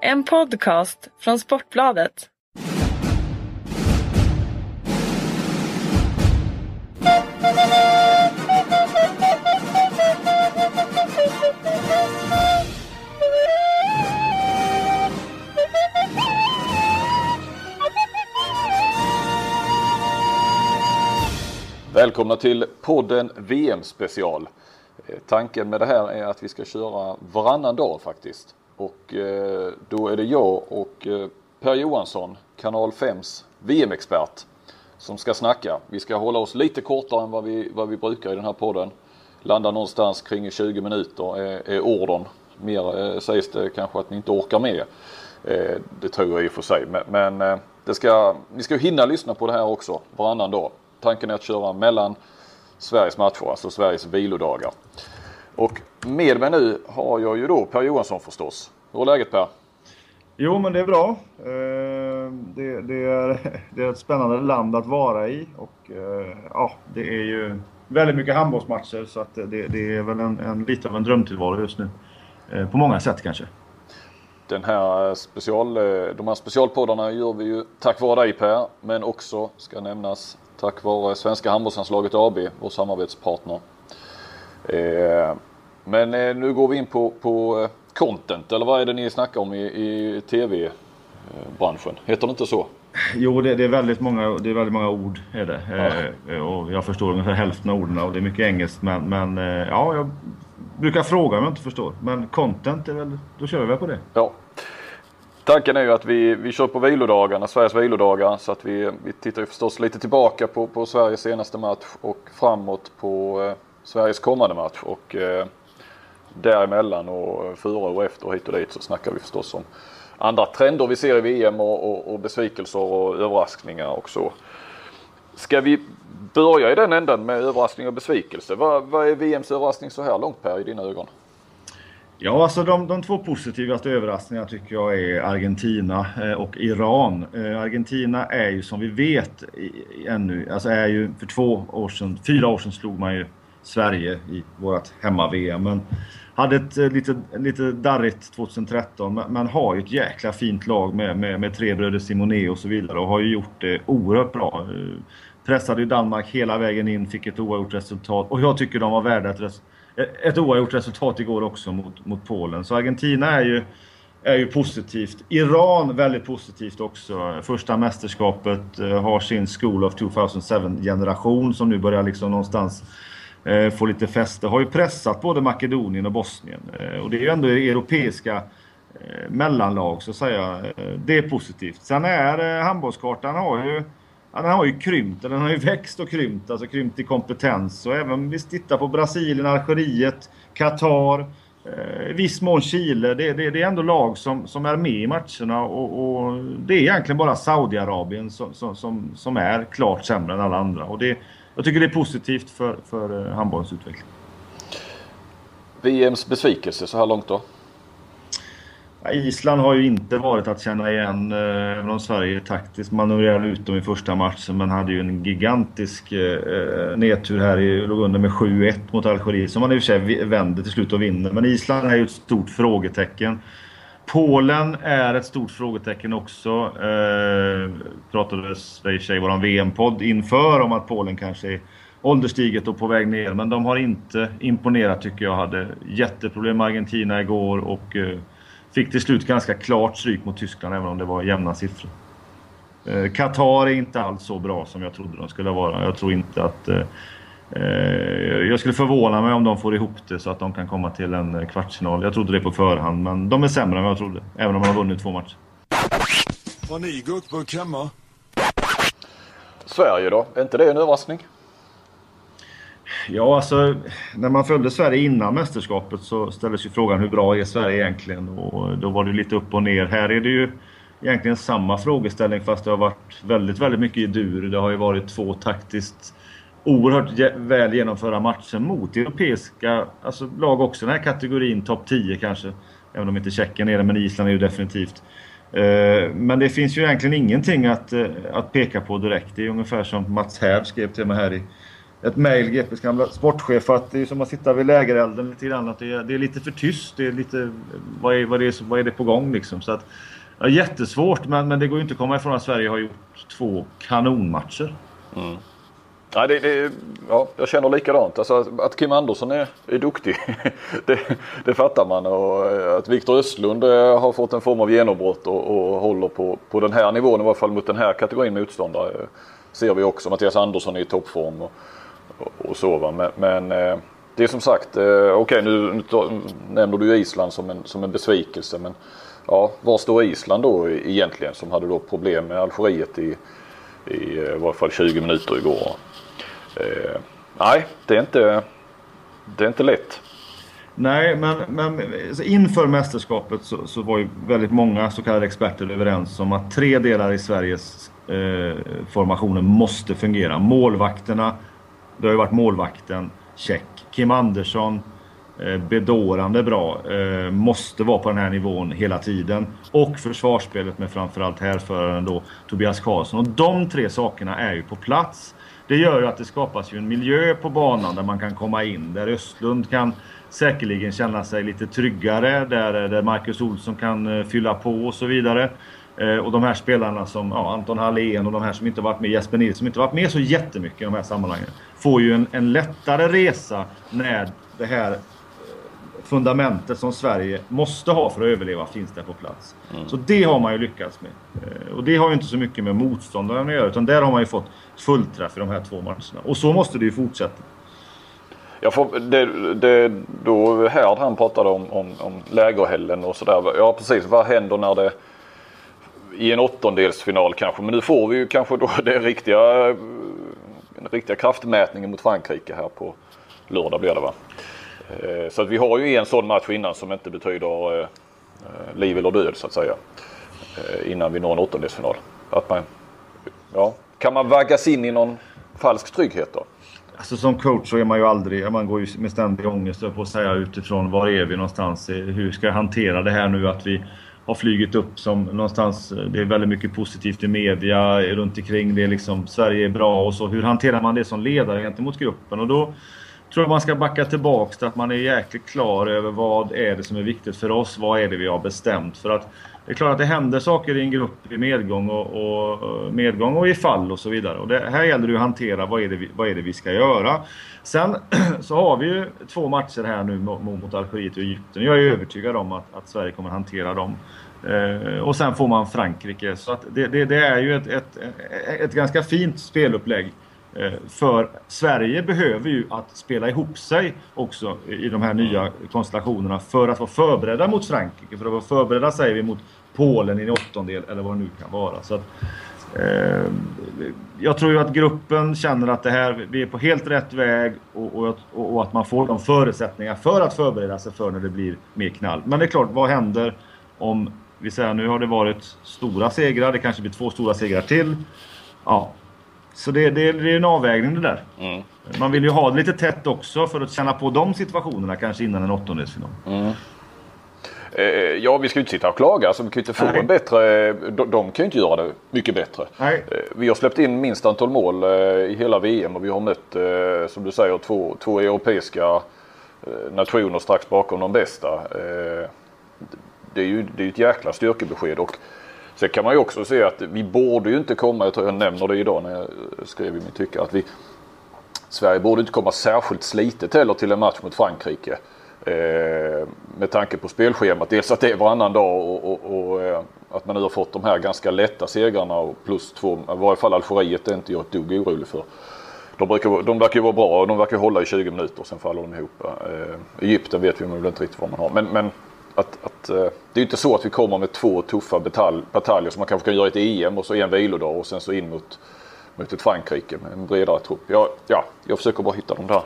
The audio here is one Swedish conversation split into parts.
En podcast från Sportbladet. Välkomna till podden VM special. Eh, tanken med det här är att vi ska köra varannan dag faktiskt. Och eh, då är det jag och eh, Per Johansson, kanal 5s VM-expert, som ska snacka. Vi ska hålla oss lite kortare än vad vi, vad vi brukar i den här podden. Landa någonstans kring 20 minuter är, är orden. Mer eh, sägs det kanske att ni inte orkar med. Eh, det tror jag i och för sig. Men, men eh, det ska, ni ska hinna lyssna på det här också varannan dag. Tanken är att köra mellan Sveriges matcher, alltså Sveriges vilodagar. Och med mig nu har jag ju då Per Johansson förstås. Hur är läget Per? Jo, men det är bra. Eh, Det, det, är, det är ett spännande land att vara i och eh, ja, det är ju väldigt mycket handbollsmatcher så att det, det är väl en, en, lite av en drömtillvaro just nu. Eh, På många sätt kanske. Den här special, de här specialpoddarna gör vi ju tack vare dig Per, men också ska nämnas tack vare Svenska handbollslandslaget AB, vår samarbetspartner. Eh, Men eh, nu går vi in på, på eh, content, eller vad är det ni snackar om i, i tv-branschen? Heter det inte så? Jo, det, det, är väldigt många, det är väldigt många ord. Är det. Eh, Och jag förstår ungefär hälften av orden och det är mycket engelskt. Men, men eh, ja, jag brukar fråga om jag inte förstår. Men content, är väl, då kör vi på det. Ja. Tanken är ju att vi, vi kör på vilodagarna, Sveriges vilodagar. Så att vi, vi tittar ju förstås lite tillbaka på, på Sveriges senaste match och framåt på eh, Sveriges kommande match. Och eh, däremellan och före och efter och hit och dit så snackar vi förstås om andra trender vi ser i VM och, och, och besvikelser och överraskningar och så. Ska vi börja i den änden med överraskning och besvikelse? Vad, vad är VMs överraskning så här långt Per i dina ögon? Ja, alltså de, de två positivaste överraskningarna tycker jag är Argentina eh, och Iran. Eh, Argentina är ju som vi vet ännu, alltså är ju för två år sedan, fyra år sedan slog man ju Sverige i vårt hemma-VM. Men hade ett eh, lite, lite darrigt 2013 men, men har ju ett jäkla fint lag med, med, med tre bröder Simone och så vidare och har ju gjort det oerhört bra. Eh, pressade ju Danmark hela vägen in, fick ett oavgjort resultat och jag tycker de var värda ett ett oavgjort resultat igår också mot, mot Polen. Så Argentina är ju, är ju positivt. Iran väldigt positivt också. Första mästerskapet eh, har sin School of 2007-generation som nu börjar liksom någonstans Eh, få lite fäste. Har ju pressat både Makedonien och Bosnien. Eh, och det är ju ändå europeiska eh, mellanlag så att säga. Eh, det är positivt. Sen är eh, handbollskartan har ju Ja, den har ju krympt, den har ju växt och krympt, alltså krympt i kompetens. Och även om vi tittar på Brasilien, Algeriet, Qatar, eh, i viss mån Chile. Det, det, det, är ändå lag som, som är med i matcherna och, och det är egentligen bara Saudiarabien som, som, som, som är klart sämre än alla andra. Och det, jag tycker det är positivt för, för eh, handbollens utveckling. VMs besvikelse så här långt då? Island har ju inte varit att känna igen, eh, även om Sverige taktiskt manövrerade ut dem i första matchen. Men hade ju en gigantisk eh, nedtur här, i, låg under med 7-1 mot Algeriet. Som man i och för sig vände till slut och vinner. Men Island är ju ett stort frågetecken. Polen är ett stort frågetecken också. Eh, pratades det i sig i vår VM-podd inför om att Polen kanske är ålderstiget och på väg ner. Men de har inte imponerat tycker jag. Hade jätteproblem med Argentina igår och eh, Fick till slut ganska klart stryk mot Tyskland även om det var jämna siffror. Eh, Qatar är inte alls så bra som jag trodde de skulle vara. Jag tror inte att... Eh, jag skulle förvåna mig om de får ihop det så att de kan komma till en kvartsfinal. Jag trodde det på förhand, men de är sämre än vad jag trodde. Även om de har vunnit två matcher. Har ni gurkburk hemma? Sverige då? Är inte det en överraskning? Ja, alltså när man följde Sverige innan mästerskapet så ställdes ju frågan hur bra är Sverige egentligen? Och då var det lite upp och ner. Här är det ju egentligen samma frågeställning fast det har varit väldigt, väldigt mycket i dur. Det har ju varit två taktiskt oerhört väl genomföra matchen mot europeiska alltså lag också i den här kategorin, topp 10 kanske. Även om inte Tjeckien är det, men Island är ju definitivt. Eh, men det finns ju egentligen ingenting att, eh, att peka på direkt. Det är ungefär som Mats Häv skrev till mig här i ett mejl, GPs gamla sportchef, att det är som att sitta vid lägerelden lite grann. Att det är, det är lite för tyst. Det är lite, vad är, vad är, vad är det på gång liksom? Så att, ja, jättesvårt, men, men det går ju inte att komma ifrån att Sverige har gjort två kanonmatcher. Mm. Ja, det, det, ja, jag känner likadant. Alltså, att Kim Andersson är, är duktig, det, det fattar man. Och eh, att Viktor Östlund eh, har fått en form av genombrott och, och håller på, på den här nivån, i varje fall mot den här kategorin motståndare, eh, ser vi också. Mattias Andersson är i toppform och, och, och så. Va? Men, men det är som sagt, okej okay, nu, nu nämner du Island som en, som en besvikelse. Men ja, var står Island då egentligen som hade då problem med Algeriet i, Eh, i, varje fall 20 minuter igår. Eh, nej, det är inte, det är inte lätt. Nej, men, men inför mästerskapet så, så, var ju väldigt många så kallade experter överens om att tre delar i Sveriges eh, formationer måste fungera. Målvakterna, det har ju varit målvakten, check. Kim Andersson, Eh, bedårande bra, eh, måste vara på den här nivån hela tiden. Och försvarsspelet med framförallt härföraren då Tobias Karlsson. Och de tre sakerna är ju på plats. Det gör ju att det skapas ju en miljö på banan där man kan komma in. Där Östlund kan säkerligen känna sig lite tryggare. Där, där Marcus Olsson kan eh, fylla på och så vidare. Och de här spelarna som ja, Anton Hallén och de här som inte varit med, Jesper Nilsson, som inte varit med så jättemycket i de här sammanhangen. Får ju en, en lättare resa när det här fundamentet som Sverige måste ha för att överleva finns där på plats. Mm. Så det har man ju lyckats med. Och det har ju inte så mycket med motståndaren att göra utan där har man ju fått fullträff i de här två matcherna. Och så måste det ju fortsätta. Ja, för det, det, då Härd han pratade om, om, om lägerhällen och sådär. Ja precis, vad händer när det i en åttondelsfinal kanske. Men nu får vi ju kanske då det riktiga, den riktiga kraftmätningen mot Frankrike här på lördag blir det va. Eh, så att vi har ju en sån match innan som inte betyder eh, eh, liv eller död så att säga. Innan vi når en åttondelsfinal. Att man, ja, kan man vaggas in i någon falsk trygghet då? Alltså som coach så är man ju aldrig, man går ju med ständig ångest på att säga utifrån var är vi någonstans? Hur ska jag hantera det här nu att vi har flugit upp som någonstans, det är väldigt mycket positivt i media runt omkring det liksom, Sverige är bra och så. Hur hanterar man det som ledare gentemot gruppen? Och då tror man ska backa tillbaks till att man är jäkligt klar över vad är det som är viktigt för oss? Vad är det vi har bestämt? För att det är klart att det händer saker i en grupp i medgång och, och medgång och i fall och så vidare. Och det, här gäller det att hantera vad är det, vi, vad är det vi ska göra. Sen så har vi ju två matcher här nu mot, mot Algeriet och Egypten. Jag är övertygad om att, att Sverige kommer hantera dem. Eh, och sen får man Frankrike. Så att det, det, det är ju ett, ett, ett ganska fint spelupplägg. Eh, för Sverige behöver ju att spela ihop sig också i de här nya konstellationerna för att vara förberedda mot Frankrike. För att vara förberedda säger vi mot Polen i en åttondel eller vad det nu kan vara. Så att, eh, jag tror ju att gruppen känner att det här, vi är på helt rätt väg och, och, och, att man får de förutsättningar för att förbereda sig för när det blir mer knall. Men det är klart, vad händer om vi säger nu har det varit stora segrar, det kanske blir två stora segrar till. Ja, så det, det, det är en avvägning det där. Mm. Man vill ju ha det lite tätt också för att känna på de situationerna kanske innan en åttondelsfinal. Mm. Eh, ja, vi ska ju inte sitta och klaga. Alltså, vi kan inte få Nej. en bättre... De, de kan ju inte göra det mycket bättre. Nej. Eh, vi har släppt in minst antal mål eh, i hela VM och vi har mött, som du säger, två, två europeiska nationer strax bakom de bästa. Det är ju det är ett jäkla styrkebesked. Och Sen kan man ju också se att vi borde ju inte komma, jag tror jag nämner det idag när jag skrev i mitt tycke, att vi Sverige borde inte komma särskilt slitet heller till en match mot Frankrike. Eh, med tanke på spelschemat. Dels att det är varannan dag och, och, och eh, att man nu har fått de här ganska lätta segrarna och plus två, i varje fall Algeriet är inte jag ett dugg orolig för. De, brukar, de verkar ju vara bra och de verkar hålla i 20 minuter och sen faller de ihop. Eh, Egypten vet vi väl inte riktigt vad man har. Men, men att, att, eh, det är inte så att vi kommer med två tuffa batalj, bataljer som man kanske kan göra ett EM och så en vilodag och sen så in mot, mot ett Frankrike med en bredare trupp. Jag, ja, jag försöker bara hitta de där.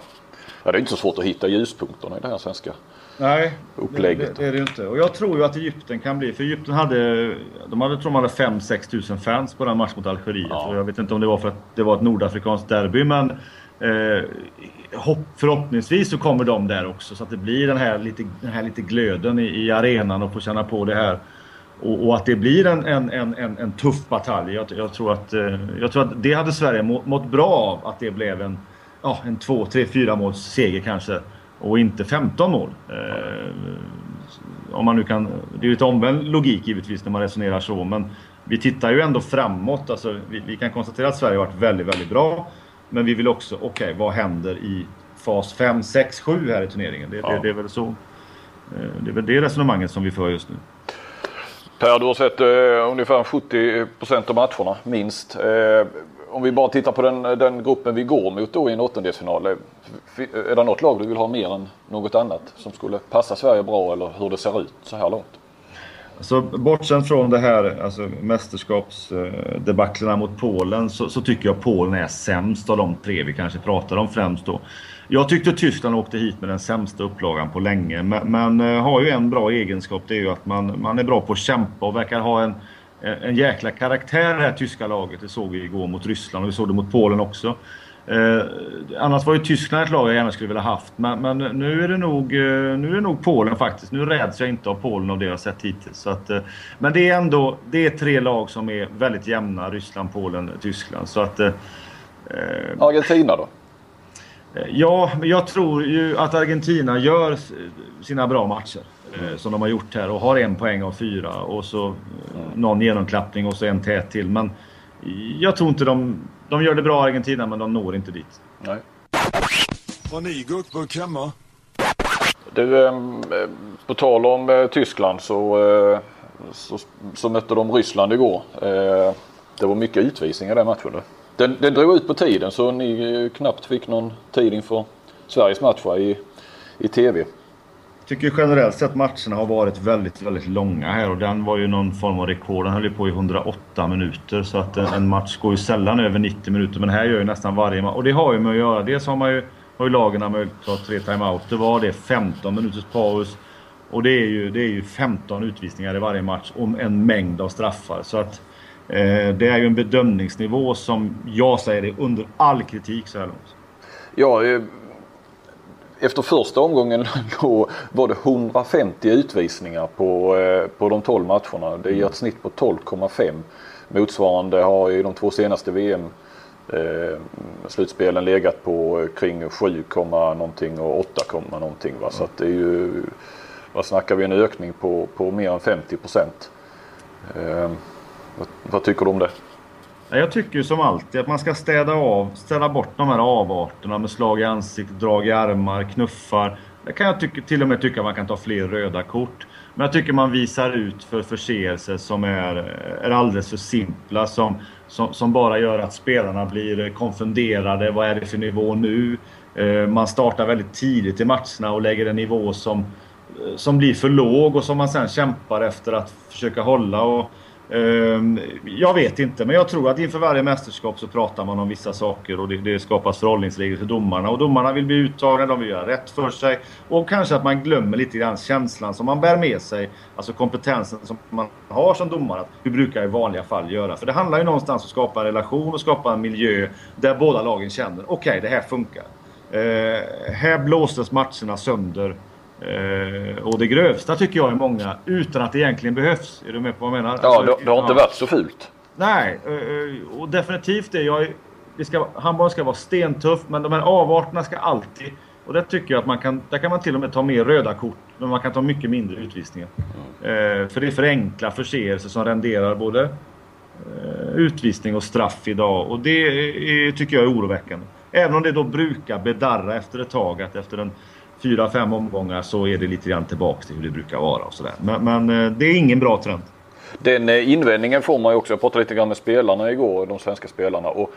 Ja, det är inte så svårt att hitta ljuspunkterna i det här svenska Nej, upplägget. Det, det, är det inte. Och jag tror ju att Egypten kan bli, för Egypten hade, de hade, tror de hade 5-6 tusen fans på den matchen mot Algeriet. Ja. jag vet inte om det var för att det var ett nordafrikanskt derby, men eh, hopp, förhoppningsvis så kommer de där också så att det blir den här lite, den här lite glöden i, i arenan och få känna på det här. Och, och att det blir en, en, en, en, tuff batalj. Jag, jag, tror att, eh, jag tror att det hade Sverige må, mått bra av att det blev en, ja, en 2, 3, 4 måls seger kanske. Och inte 15 mål. Eh, om man nu kan, det är ju lite omvänd logik givetvis när man resonerar så. Men vi tittar ju ändå framåt. Alltså, vi, vi kan konstatera att Sverige har varit väldigt, väldigt bra. Men vi vill också, okej, okay, vad händer i fas 5, 6, 7 här i turneringen? Det, ja. det, det, är väl så. Eh, det är väl det resonemanget som vi för just nu. Per, du har sett eh, ungefär 70% av matcherna, minst. Eh, om vi bara tittar på den, den gruppen vi går mot då i en åttondelsfinal. Eh, är det något lag du vill ha mer än något annat som skulle passa Sverige bra eller hur det ser ut så här långt? Alltså, bortsett från det här alltså, mästerskapsdebaclerna mot Polen så, så, tycker jag Polen är sämst av de tre vi kanske pratar om främst då. Jag tyckte Tyskland åkte hit med den sämsta upplagan på länge men, men eh, har ju en bra egenskap det är ju att man, man är bra på att kämpa och verkar ha en, en jäkla karaktär det här tyska laget. Det såg vi igår mot Ryssland och vi såg det mot Polen också. Eh, annars var ju Tyskland ett lag jag gärna skulle vilja haft. Men, men, nu, är det nog, eh, nu är det nog Polen faktiskt. Nu räds jag inte av Polen av det jag sett hittills. Så att, eh, men det är ändå det är tre lag som är väldigt jämna. Ryssland, Polen, Tyskland. Så att, eh, Argentina då? Eh, ja, men jag tror ju att Argentina gör sina bra matcher. Mm. Som de har gjort här och har en poäng av fyra och så mm. någon genomklappning och så en tät till. Men jag tror inte de de gör det bra Argentina men de når inte dit. Nej. Har ni gurkburk hemma? Du, eh, på tal om eh, Tyskland så, eh, så, så, mötte de Ryssland igår. Eh, det var mycket utvisningar i den matchen. Den, den drog ut på tiden så ni knappt fick någon tid inför Sveriges match i, i TV tycker generellt sett matcherna har varit väldigt, väldigt långa här och den var ju någon form av rekord. Den höll ju på i 108 minuter så att en, match går ju sällan över 90 minuter men här gör ju nästan varje match. Och det har ju med att göra. Dels har man ju, har ju lagen möjlighet att ta tre timeout. Det var det 15 minuters paus. Och det är, ju, det är ju 15 utvisningar i varje match om en mängd av straffar. Så att eh, det är ju en bedömningsnivå som jag säger är under all kritik så här långt. Ja, eh, efter första omgången då var det 150 utvisningar på, eh, på de 12 matcherna. Det ger ett snitt på 12,5. Motsvarande har i de två senaste VM-slutspelen eh, legat på kring 7, någonting och 8, någonting. Va? Så att det är ju, vad snackar vi, en ökning på, på mer än 50 procent. Eh, vad, vad tycker du om det? Jag tycker ju som alltid att man ska städa av, städa bort de här avarterna med slag i ansiktet, drag i armar, knuffar. Det kan jag tycka, till och med tycka att man kan ta fler röda kort. Men jag tycker man visar ut för förseelser som är, är alldeles för simpla. Som, som, som, bara gör att spelarna blir konfunderade. Vad är det för nivå nu? Eh, man startar väldigt tidigt i matcherna och lägger en nivå som, som blir för låg och som man sen kämpar efter att försöka hålla. Och, Ehm, jag vet inte, men jag tror att inför varje mästerskap så pratar man om vissa saker och det, det skapas förhållningsregler för domarna. Och domarna vill bli uttagna, de vill göra rätt för sig. Och kanske att man glömmer lite grann känslan som man bär med sig. Alltså kompetensen som man har som domare. Att hur brukar i vanliga fall göra? För det handlar ju någonstans om att skapa en relation och skapa en miljö där båda lagen känner okej, okay, det här funkar. Uh, här blåstes matcherna sönder Eh, och det grövsta tycker jag är många utan att det egentligen behövs. Är du med på vad jag menar? Ja, alltså, det, det, har inte varit så fult. Nej, eh, och definitivt det. Jag, ska, handbollen ska vara stentuff men de här avarterna ska alltid... Och det tycker jag att man kan... Där kan man till och med ta mer röda kort. Men man kan ta mycket mindre utvisningar. Mm. Eh, för det är för enkla förseelser som renderar både eh, utvisning och straff idag. Och det är, tycker jag är oroväckande. Även om det då brukar bedarra efter ett tag. Att efter en fyra, fem omgångar så är det lite grann tillbaka till hur det brukar vara. Och sådär. Men, men eh, det är ingen bra trend. Den eh, invändningen får man ju också. Jag pratade lite grann med spelarna igår, de svenska spelarna. Och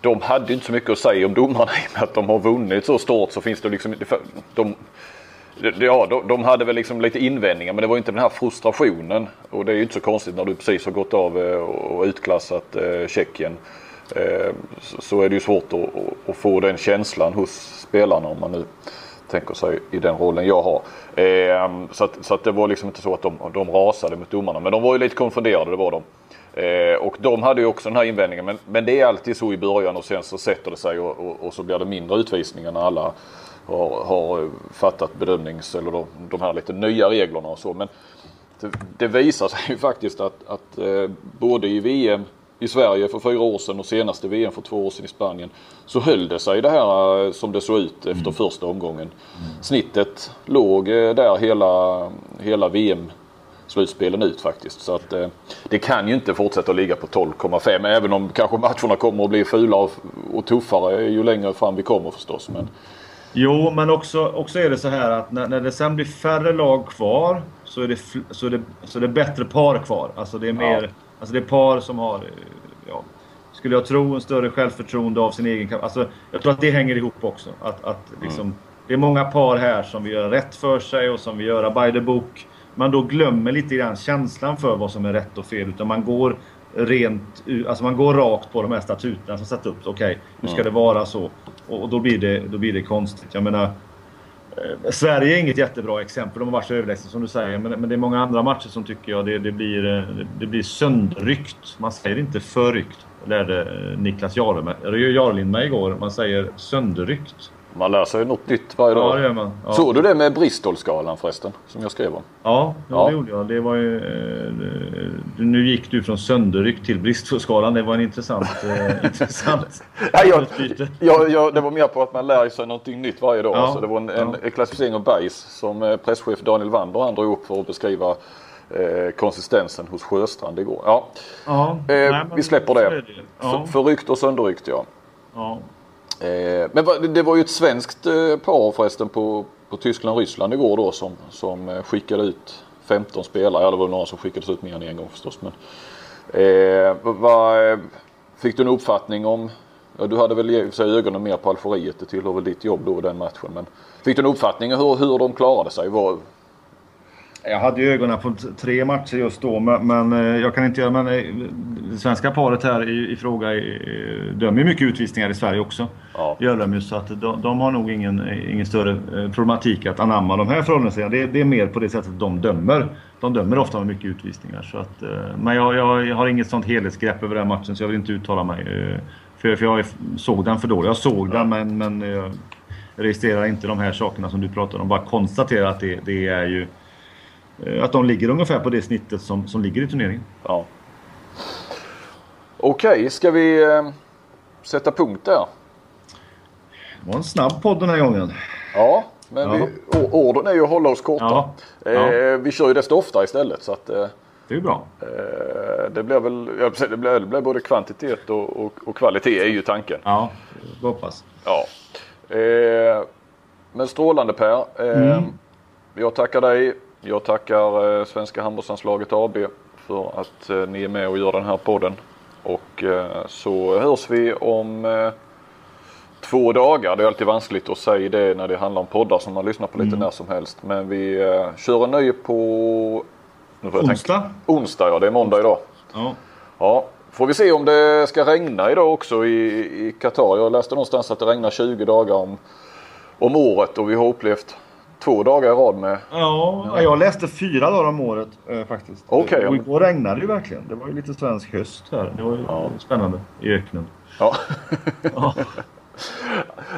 de hade inte så mycket att säga om domarna i och med att de har vunnit så stort så finns det liksom. De, ja, de, de hade väl liksom lite invändningar men det var inte den här frustrationen. Och det är ju inte så konstigt när du precis har gått av eh, och utklassat Tjeckien. Så är det ju svårt att, att få den känslan hos spelarna om man nu tänker sig i den rollen jag har. Eh, så att, så att det var liksom inte så att de, de rasade mot domarna. Men de var ju lite konfunderade, det var de. Eh, och de hade ju också den här invändningen. Men, men det är alltid så i början och sen så sätter det sig och, och, och så blir det mindre utvisningar när alla har, har eh, fattat bedömnings eller de, de här lite nya reglerna och så. Men det, det visar sig ju faktiskt att, att eh, både i VM i Sverige för fyra år sedan och senaste VM för två år sedan i Spanien. Så höll det sig det här eh, som det såg ut efter första omgången. Snittet låg eh, där hela, hela VM slutspelen ut faktiskt. Så att eh, det kan ju inte fortsätta att ligga på 12,5 även om kanske matcherna kommer att bli fula och, och tuffare ju längre fram vi kommer förstås. Men Jo, men också, också är det så här att när, när det sen blir färre lag kvar så är det, så är det, så är det bättre par kvar. Alltså det är mer... Ja. Alltså det är par som har, eh, ja, skulle jag tro, en större självförtroende av sin egen Alltså jag tror att det hänger ihop också. Att, att liksom, Det är många par här som vill göra rätt för sig och som vill göra by the book. Man då glömmer lite grann känslan för vad som är rätt och fel. Utan man går rent alltså man går rakt på de här statuterna som satt upp. Okej, nu ska det vara så. Och, och då, blir det, då blir det konstigt. Jag menar, Eh, Sverige är inget jättebra exempel. De har varit så överlägsna som du säger. Men, men det är många andra matcher som tycker jag det, det, blir, det, det blir sönderryckt. Man säger inte förryckt. Lärde eh, Niklas eller Jarlind mig igår. Man säger sönderryckt man lär sig något nytt varje Ja, dag. det gör man. Ja. Såg du det med Bristolskalan förresten? Som jag skrev om. Ja, ja, Ja. det gjorde jag. Det var ju, eh, nu gick du från sönderryckt till Bristolskalan. Det var en intressant, eh, intressant Nej, jag, jag, jag, det var mer på att man lär sig någonting nytt varje dag. Ja, Alltså, det var en, en ja. klassificering av bajs som eh, presschef Daniel Wander han drog upp för att beskriva eh, konsistensen hos Sjöstrand igår. Ja, Ja, eh, nej, vi släpper så det. är Ja, För, förryckt och sönderryckt ja. ja. Eh, men det var ju ett svenskt eh, par förresten på, på Tyskland-Ryssland igår då som, som eh, skickade ut 15 spelare. Ja det var några som skickades ut mer än en gång förstås. Men, eh, vad, eh, fick du en uppfattning om Ja, du hade väl i och för sig ögonen mer på Algeriet. Det tillhör väl ditt jobb då den matchen. Men fick du en uppfattning om hur, hur de klarade sig? Var, jag hade ju ögonen på tre matcher just då, men, men eh, jag kan inte göra... Men eh, det svenska paret här i, i fråga eh, dömer ju mycket utvisningar i Sverige också. Ja. Gör de ju, så att de, de har nog ingen, ingen större problematik att anamma de här förhållandena. Det, det är mer på det sättet de dömer. De dömer ofta med mycket utvisningar. Så att, men jag, jag, jag har inget sånt helhetsgrepp över den matchen, så jag vill inte uttala mig. För, för jag såg den för dåligt. Jag såg den, men, men jag registrerar inte de här sakerna som du pratar om. Bara konstaterar att det, det är ju Att de ligger ungefär på det snittet som, som ligger i turneringen. ja. Okej, ska vi eh, sätta punkt där? Det var en snabb podd den här gången. Ja, men Ja. Vi, o- orden är ju att hålla oss korta. Ja. Eh, vi kör ju desto oftare istället. Så att, eh, Det är ju bra. Eh, Det blir väl, jag det blir, det blir både kvantitet och, och, och kvalitet är ju tanken. Ja, vi hoppas. Ja. Eh, men strålande Per. Eh, Jag tackar dig. Jag tackar eh, Svenska handbollslandslaget AB för att eh, ni är med och gör den här podden. Och eh, så hörs vi om två dagar. Det är alltid vanskligt att säga det när det handlar om poddar som man lyssnar på lite när som helst. Men vi kör en ny på nu får jag tänka. Onsdag? Onsdag ja, det är måndag idag. Ja. Ja, får vi se om det ska regna idag också i, i Qatar. Jag läste någonstans att det regnar 20 dagar om, om året och vi har upplevt två dagar i rad med... Ja, jag läste fyra dagar om året eh, faktiskt. Okej, Och ja. igår regnade det ju verkligen. Det var ju lite svensk höst här. Det var ju Ja. spännande i öknen. Ja. Ja.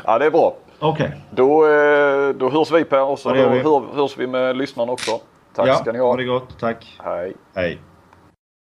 ja, det är bra. Okej. Då, eh, då hörs vi Per och så Ja, vi. hör, hörs vi med lyssnarna också. Tack ja, ska ni ha. det gott. Tack. Hej. Hej.